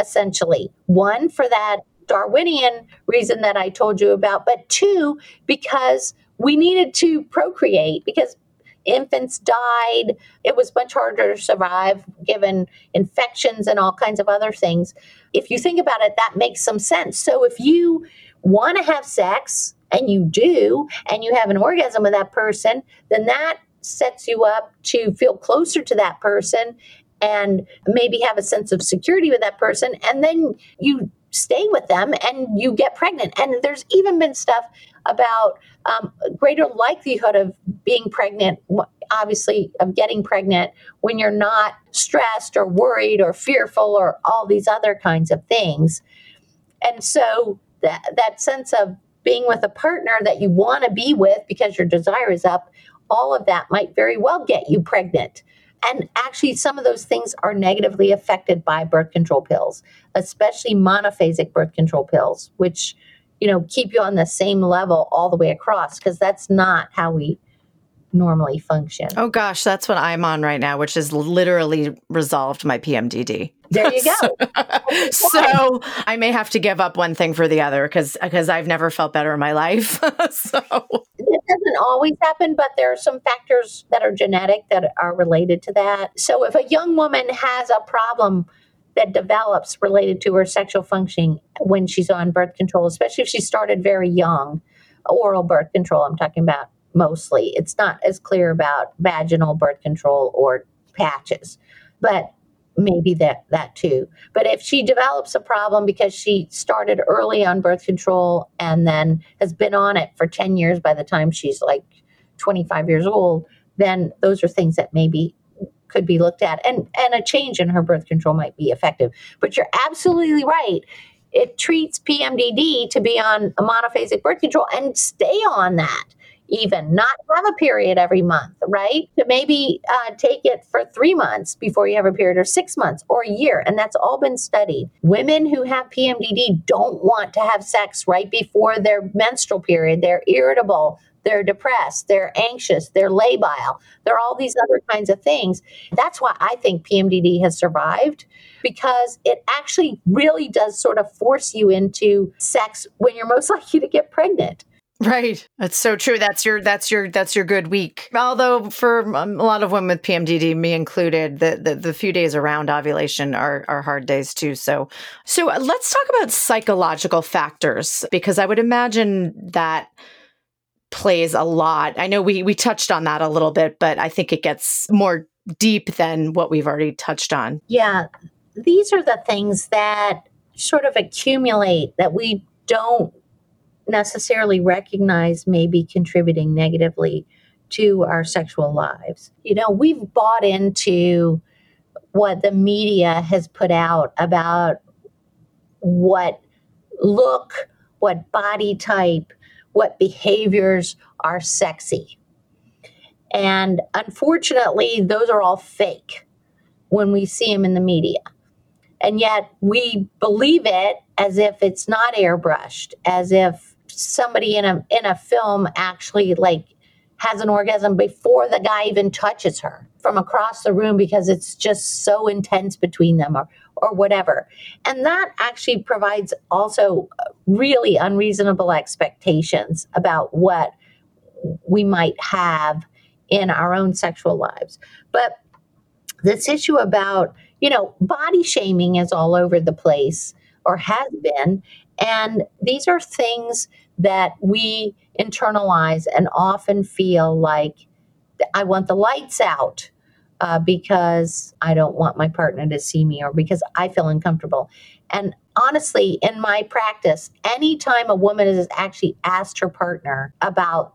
essentially. One, for that Darwinian reason that I told you about, but two, because we needed to procreate because infants died. It was much harder to survive given infections and all kinds of other things. If you think about it, that makes some sense. So if you want to have sex and you do, and you have an orgasm with that person, then that sets you up to feel closer to that person and maybe have a sense of security with that person. And then you stay with them and you get pregnant. And there's even been stuff about um, greater likelihood of being pregnant, obviously, of getting pregnant when you're not stressed or worried or fearful or all these other kinds of things. And so that, that sense of being with a partner that you want to be with because your desire is up, all of that might very well get you pregnant. And actually, some of those things are negatively affected by birth control pills, especially monophasic birth control pills, which you know keep you on the same level all the way across because that's not how we normally function. Oh gosh, that's what I'm on right now, which has literally resolved my PMDD. There you go. so I may have to give up one thing for the other because because I've never felt better in my life. so it doesn't always happen, but there are some factors that are genetic that are related to that. So if a young woman has a problem that develops related to her sexual functioning when she's on birth control, especially if she started very young, oral birth control, I'm talking about mostly. It's not as clear about vaginal birth control or patches, but maybe that that too. But if she develops a problem because she started early on birth control and then has been on it for 10 years by the time she's like 25 years old, then those are things that maybe could be looked at and and a change in her birth control might be effective. But you're absolutely right. It treats PMDD to be on a monophasic birth control and stay on that even not have a period every month, right? To maybe uh, take it for three months before you have a period, or six months, or a year. And that's all been studied. Women who have PMDD don't want to have sex right before their menstrual period. They're irritable. They're depressed, they're anxious, they're labile, they're all these other kinds of things. That's why I think PMDD has survived because it actually really does sort of force you into sex when you're most likely to get pregnant. Right. That's so true. That's your that's your that's your good week. Although for a lot of women with PMDD, me included, the, the the few days around ovulation are are hard days too. So so uh, let's talk about psychological factors because I would imagine that plays a lot. I know we we touched on that a little bit, but I think it gets more deep than what we've already touched on. Yeah. These are the things that sort of accumulate that we don't necessarily recognize may be contributing negatively to our sexual lives. You know, we've bought into what the media has put out about what look, what body type, what behaviors are sexy. And unfortunately, those are all fake when we see them in the media. And yet we believe it as if it's not airbrushed, as if somebody in a in a film actually like has an orgasm before the guy even touches her from across the room because it's just so intense between them or or whatever. And that actually provides also uh, really unreasonable expectations about what we might have in our own sexual lives. But this issue about, you know, body shaming is all over the place or has been. And these are things that we internalize and often feel like I want the lights out uh, because I don't want my partner to see me or because I feel uncomfortable. And honestly, in my practice, anytime a woman has actually asked her partner about,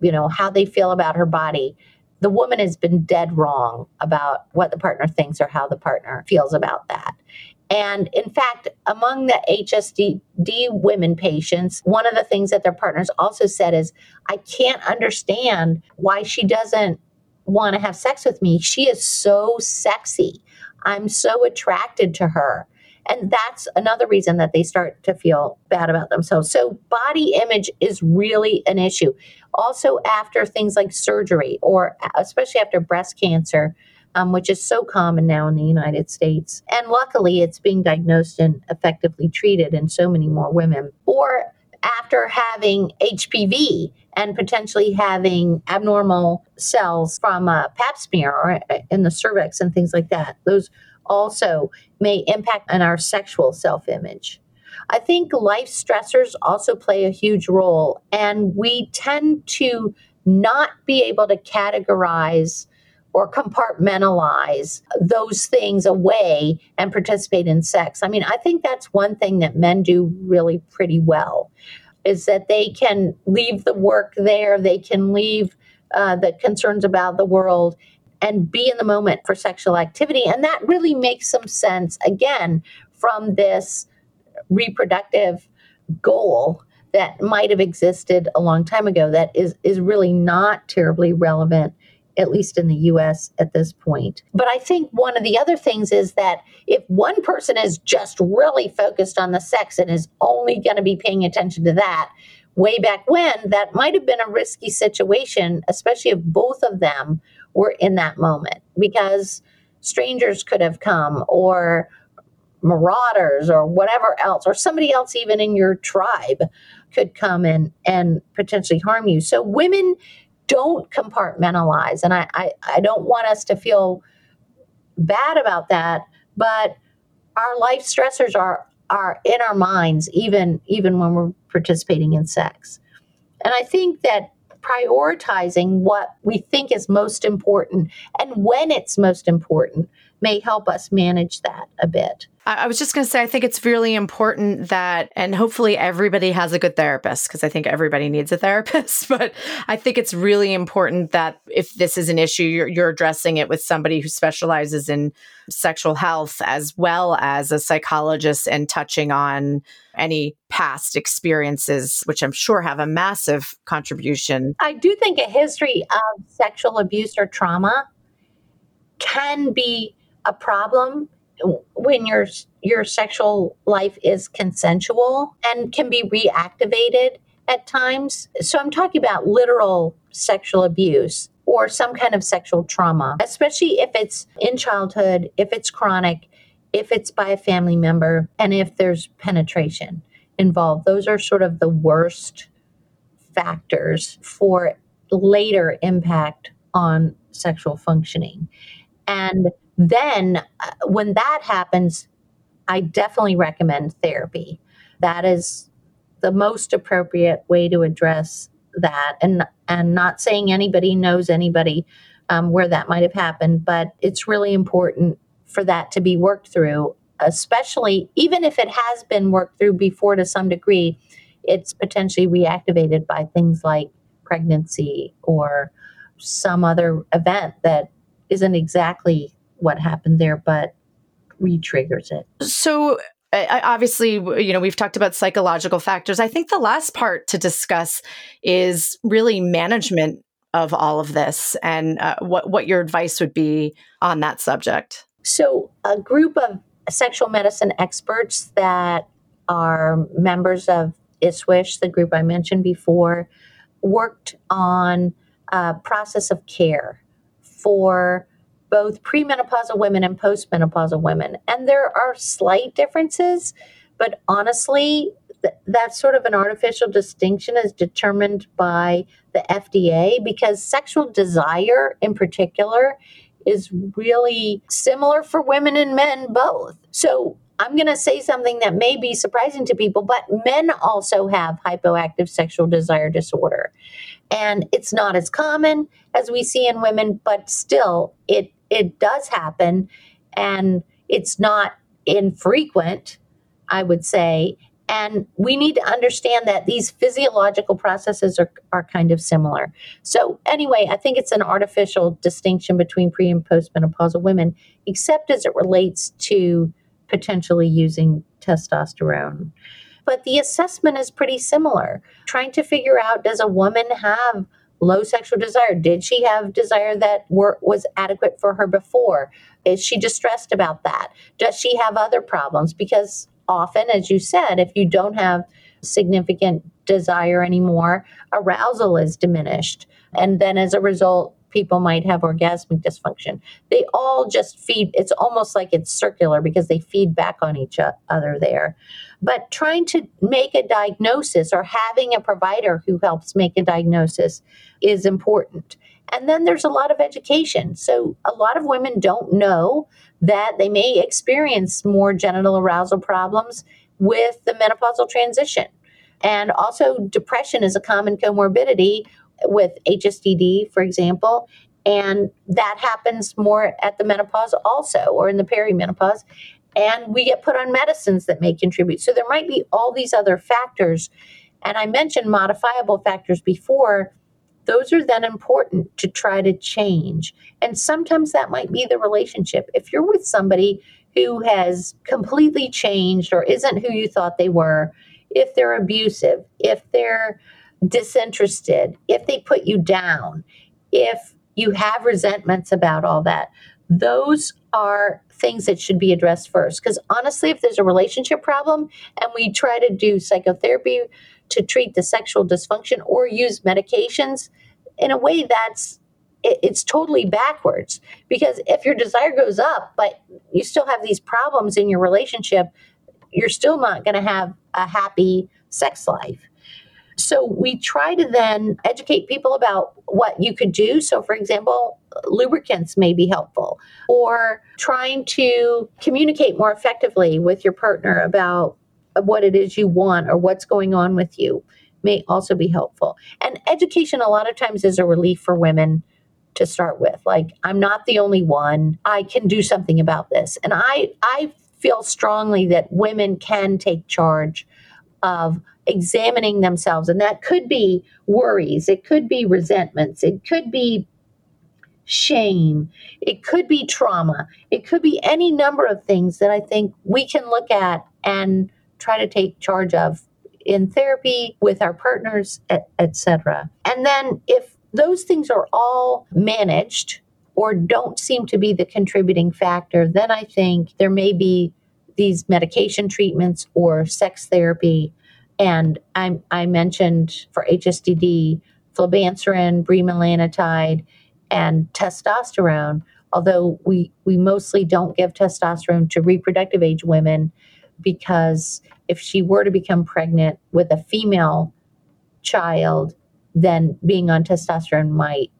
you know, how they feel about her body, the woman has been dead wrong about what the partner thinks or how the partner feels about that. And in fact, among the HSD women patients, one of the things that their partners also said is, I can't understand why she doesn't want to have sex with me. She is so sexy. I'm so attracted to her. And that's another reason that they start to feel bad about themselves. So, body image is really an issue. Also, after things like surgery, or especially after breast cancer, um, which is so common now in the United States. And luckily, it's being diagnosed and effectively treated in so many more women. Or after having HPV and potentially having abnormal cells from a pap smear or in the cervix and things like that. Those also may impact on our sexual self image. I think life stressors also play a huge role, and we tend to not be able to categorize or compartmentalize those things away and participate in sex. I mean, I think that's one thing that men do really pretty well is that they can leave the work there, they can leave uh, the concerns about the world and be in the moment for sexual activity. And that really makes some sense, again, from this reproductive goal that might have existed a long time ago that is, is really not terribly relevant at least in the US at this point. But I think one of the other things is that if one person is just really focused on the sex and is only going to be paying attention to that, way back when, that might have been a risky situation, especially if both of them were in that moment, because strangers could have come or marauders or whatever else, or somebody else even in your tribe could come and, and potentially harm you. So women don't compartmentalize. And I, I, I don't want us to feel bad about that, but our life stressors are are in our minds even even when we're participating in sex. And I think that prioritizing what we think is most important and when it's most important may help us manage that a bit. I was just going to say, I think it's really important that, and hopefully everybody has a good therapist because I think everybody needs a therapist. But I think it's really important that if this is an issue, you're, you're addressing it with somebody who specializes in sexual health as well as a psychologist and touching on any past experiences, which I'm sure have a massive contribution. I do think a history of sexual abuse or trauma can be a problem when your your sexual life is consensual and can be reactivated at times. So I'm talking about literal sexual abuse or some kind of sexual trauma, especially if it's in childhood, if it's chronic, if it's by a family member, and if there's penetration involved. Those are sort of the worst factors for later impact on sexual functioning. And then uh, when that happens, I definitely recommend therapy. That is the most appropriate way to address that. And and not saying anybody knows anybody um, where that might have happened, but it's really important for that to be worked through, especially even if it has been worked through before to some degree. It's potentially reactivated by things like pregnancy or some other event that isn't exactly what happened there, but re-triggers it. So obviously you know we've talked about psychological factors i think the last part to discuss is really management of all of this and uh, what what your advice would be on that subject so a group of sexual medicine experts that are members of ISSWSH, the group I mentioned before, worked on a process of care for both premenopausal women and postmenopausal women. And there are slight differences, but honestly, th- that's sort of an artificial distinction is determined by the FDA because sexual desire in particular is really similar for women and men both. So I'm going to say something that may be surprising to people, but men also have hypoactive sexual desire disorder. And it's not as common as we see in women, but still it it does happen and it's not infrequent, I would say. And we need to understand that these physiological processes are, are kind of similar. So, anyway, I think it's an artificial distinction between pre and postmenopausal women, except as it relates to potentially using testosterone. But the assessment is pretty similar. Trying to figure out does a woman have low sexual desire? Did she have desire that were, was adequate for her before? Is she distressed about that? Does she have other problems? Because often, as you said, if you don't have significant desire anymore, arousal is diminished. And then as a result, people might have orgasmic dysfunction. They all just feed, it's almost like it's circular because they feed back on each other there. But trying to make a diagnosis or having a provider who helps make a diagnosis is important. And then there's a lot of education. So a lot of women don't know that they may experience more genital arousal problems with the menopausal transition. And also, depression is a common comorbidity with HSDD, for example. And that happens more at the menopause also, or in the perimenopause. And we get put on medicines that may contribute. So there might be all these other factors. And I mentioned modifiable factors before. Those are then important to try to change. And sometimes that might be the relationship. If you're with somebody who has completely changed or isn't who you thought they were, if they're abusive, if they're disinterested, if they put you down, if you have resentments about all that, those are things that should be addressed first. Because honestly, if there's a relationship problem and we try to do psychotherapy to treat the sexual dysfunction or use medications, in a way that's it, it's totally backwards. Because if your desire goes up, but you still have these problems in your relationship, you're still not going to have a happy sex life. So we try to then educate people about what you could do. So, for example, lubricants may be helpful, or trying to communicate more effectively with your partner about what it is you want or what's going on with you may also be helpful. And education, a lot of times, is a relief for women to start with. Like, I'm not the only one. I can do something about this. And I, I feel strongly that women can take charge of examining themselves. And that could be worries, it could be resentments, it could be shame, it could be trauma, it could be any number of things that I think we can look at and try to take charge of in therapy with our partners, etc. And then if those things are all managed or don't seem to be the contributing factor, then I think there may be these medication treatments or sex therapy and I, I mentioned for HSDD, flibanserin, bremelanotide, and testosterone. Although we, we mostly don't give testosterone to reproductive age women because if she were to become pregnant with a female child, then being on testosterone might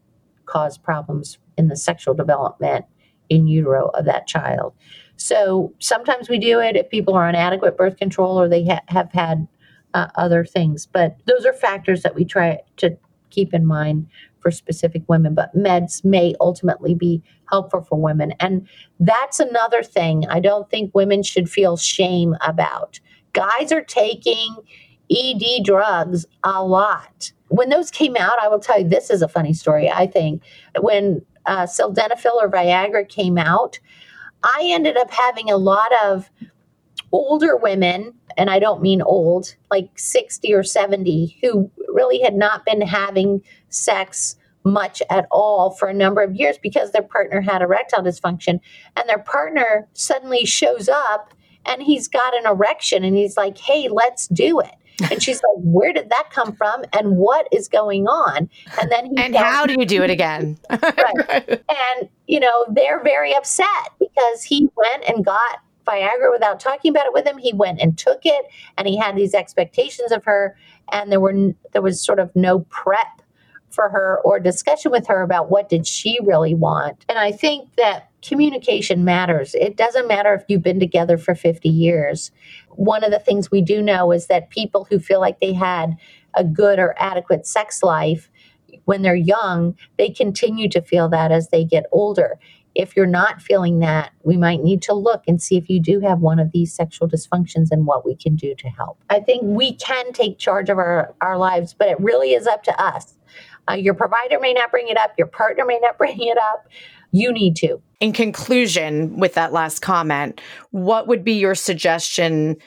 cause problems in the sexual development in utero of that child. So sometimes we do it if people are on adequate birth control or they ha- have had uh, other things. But those are factors that we try to keep in mind for specific women. But meds may ultimately be helpful for women. And that's another thing I don't think women should feel shame about. Guys are taking ED drugs a lot. When those came out, I will tell you this is a funny story, I think. When uh, sildenafil or Viagra came out, I ended up having a lot of older women and I don't mean old, like 60 or 70, who really had not been having sex much at all for a number of years because their partner had erectile dysfunction. And their partner suddenly shows up and he's got an erection and he's like, hey, let's do it. And she's like, where did that come from? And what is going on? And then he And how do you do it again? right. And, you know, they're very upset because he went and got Viagra without talking about it with him. He went and took it, and he had these expectations of her, and there were there was sort of no prep for her or discussion with her about what did she really want. And I think that communication matters. It doesn't matter if you've been together for 50 years. One of the things we do know is that people who feel like they had a good or adequate sex life when they're young, they continue to feel that as they get older if you're not feeling that, we might need to look and see if you do have one of these sexual dysfunctions and what we can do to help. I think we can take charge of our, our lives, but it really is up to us. Uh, your provider may not bring it up, your partner may not bring it up. You need to. In conclusion, with that last comment, what would be your suggestion?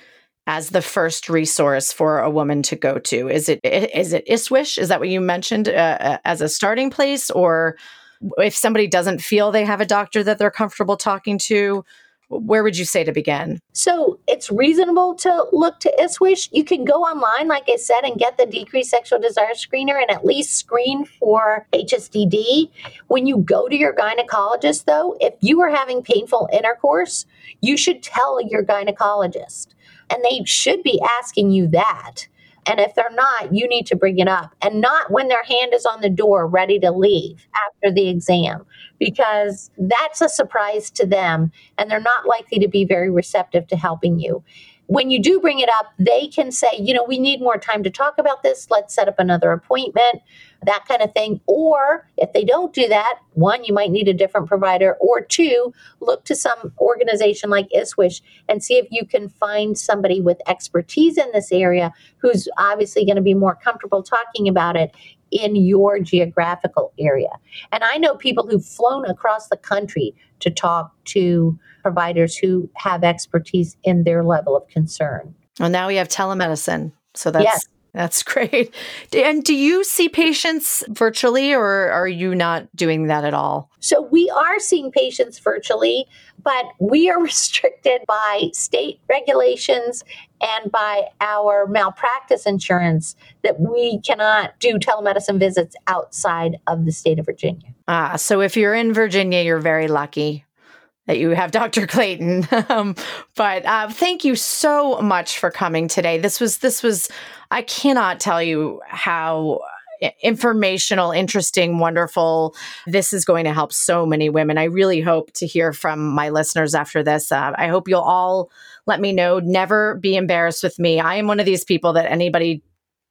as the first resource for a woman to go to? Is it is it ISSWSH? Is that what you mentioned uh, uh as a starting place, or if somebody doesn't feel they have a doctor that they're comfortable talking to, where would you say to begin? So it's reasonable to look to ISSWSH. You can go online, like I said, and get the decreased sexual desire screener and at least screen for HSDD. When you go to your gynecologist, though, if you are having painful intercourse, you should tell your gynecologist. And they should be asking you that. And if they're not, you need to bring it up. And not when their hand is on the door ready to leave after the exam, because that's a surprise to them and they're not likely to be very receptive to helping you. When you do bring it up, they can say, you know, we need more time to talk about this. Let's set up another appointment, that kind of thing. Or if they don't do that, one, you might need a different provider, or two, look to some organization like ISSWSH and see if you can find somebody with expertise in this area who's obviously going to be more comfortable talking about it in your geographical area. And I know people who've flown across the country to talk to providers who have expertise in their level of concern. Well, now we have telemedicine. So that's yes. That's great. And do you see patients virtually or are you not doing that at all? So we are seeing patients virtually, but we are restricted by state regulations and by our malpractice insurance that we cannot do telemedicine visits outside of the state of Virginia. Ah, so if you're in Virginia, you're very lucky that you have Dr. Clayton. um, but uh, thank you so much for coming today. This was this was I cannot tell you how informational, interesting, wonderful. This is going to help so many women. I really hope to hear from my listeners after this. Uh, I hope you'll all let me know. Never be embarrassed with me. I am one of these people that anybody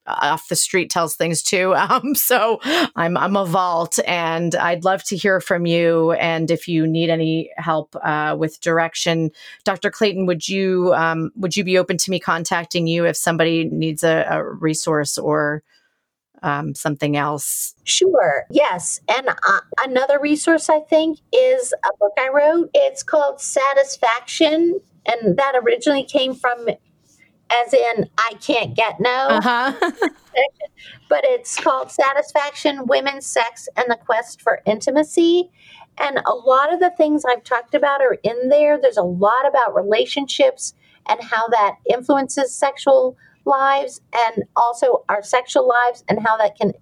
off the street tells things too. Um, so I'm I'm a vault, and I'd love to hear from you. And if you need any help uh, with direction, Dr. Clayton, would you um, would you be open to me contacting you if somebody needs a, a resource or um, something else? Sure. Yes. And uh, another resource I think is a book I wrote. It's called Satisfaction, and that originally came from as in I can't get no. Uh-huh. but it's called Satisfaction, Women's Sex, and the Quest for Intimacy. And a lot of the things I've talked about are in there. There's a lot about relationships and how that influences sexual lives and also our sexual lives and how that can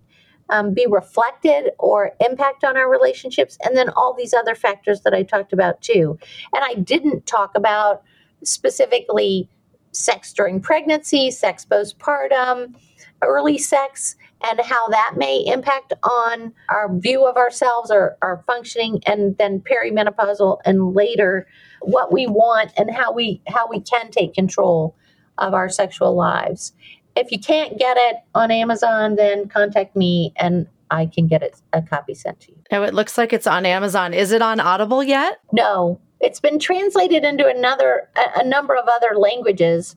um, be reflected or impact on our relationships. And then all these other factors that I talked about too. And I didn't talk about specifically sex during pregnancy, sex postpartum, early sex, and how that may impact on our view of ourselves or our functioning, and then perimenopausal and later what we want and how we how we can take control of our sexual lives. If you can't get it on Amazon, then contact me and I can get it a copy sent to you. Oh, it looks like it's on Amazon. Is it on Audible yet? No, it's been translated into another a, a number of other languages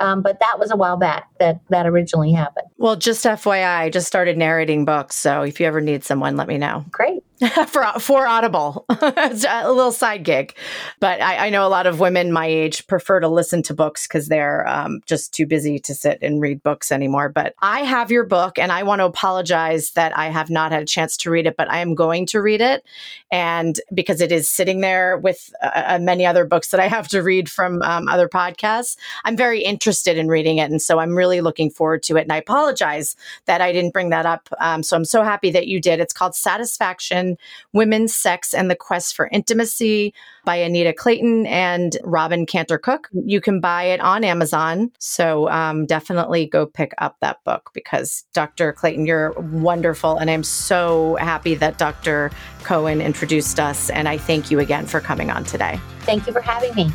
um, but that was a while back that that originally happened. Well, just FYI, I just started narrating books. So if you ever need someone, let me know. Great. for for Audible, a little side gig. But I, I, know a lot of women my age prefer to listen to books because they're um, just too busy to sit and read books anymore. But I have your book, and I want to apologize that I have not had a chance to read it, but I am going to read it, and because it is sitting there with uh, uh many other books that I have to read from um, other podcasts, I'm very interested in reading it, and so I'm really looking forward to it. And I apologize that I didn't bring that up. Um, so I'm so happy that you did. It's called Satisfaction Women's Sex and the Quest for Intimacy by Anita Clayton and Robin Cantor-Cooke. You can buy it on Amazon. So um, definitely go pick up that book because Dr. Clayton, you're wonderful. And I'm so happy that Dr. Cohen introduced us. And I thank you again for coming on today. Thank you for having me.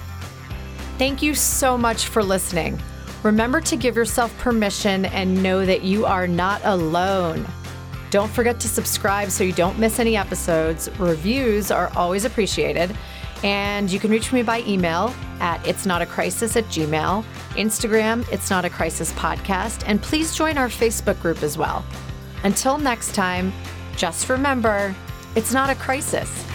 Thank you so much for listening. Remember to give yourself permission and know that you are not alone. Don't forget to subscribe so you don't miss any episodes. Reviews are always appreciated. And you can reach me by email at it's not a crisis at gmail, Instagram, it's not a crisis podcast, and please join our Facebook group as well. Until next time, just remember, it's not a crisis.